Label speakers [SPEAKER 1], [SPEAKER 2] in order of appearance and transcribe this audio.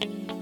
[SPEAKER 1] you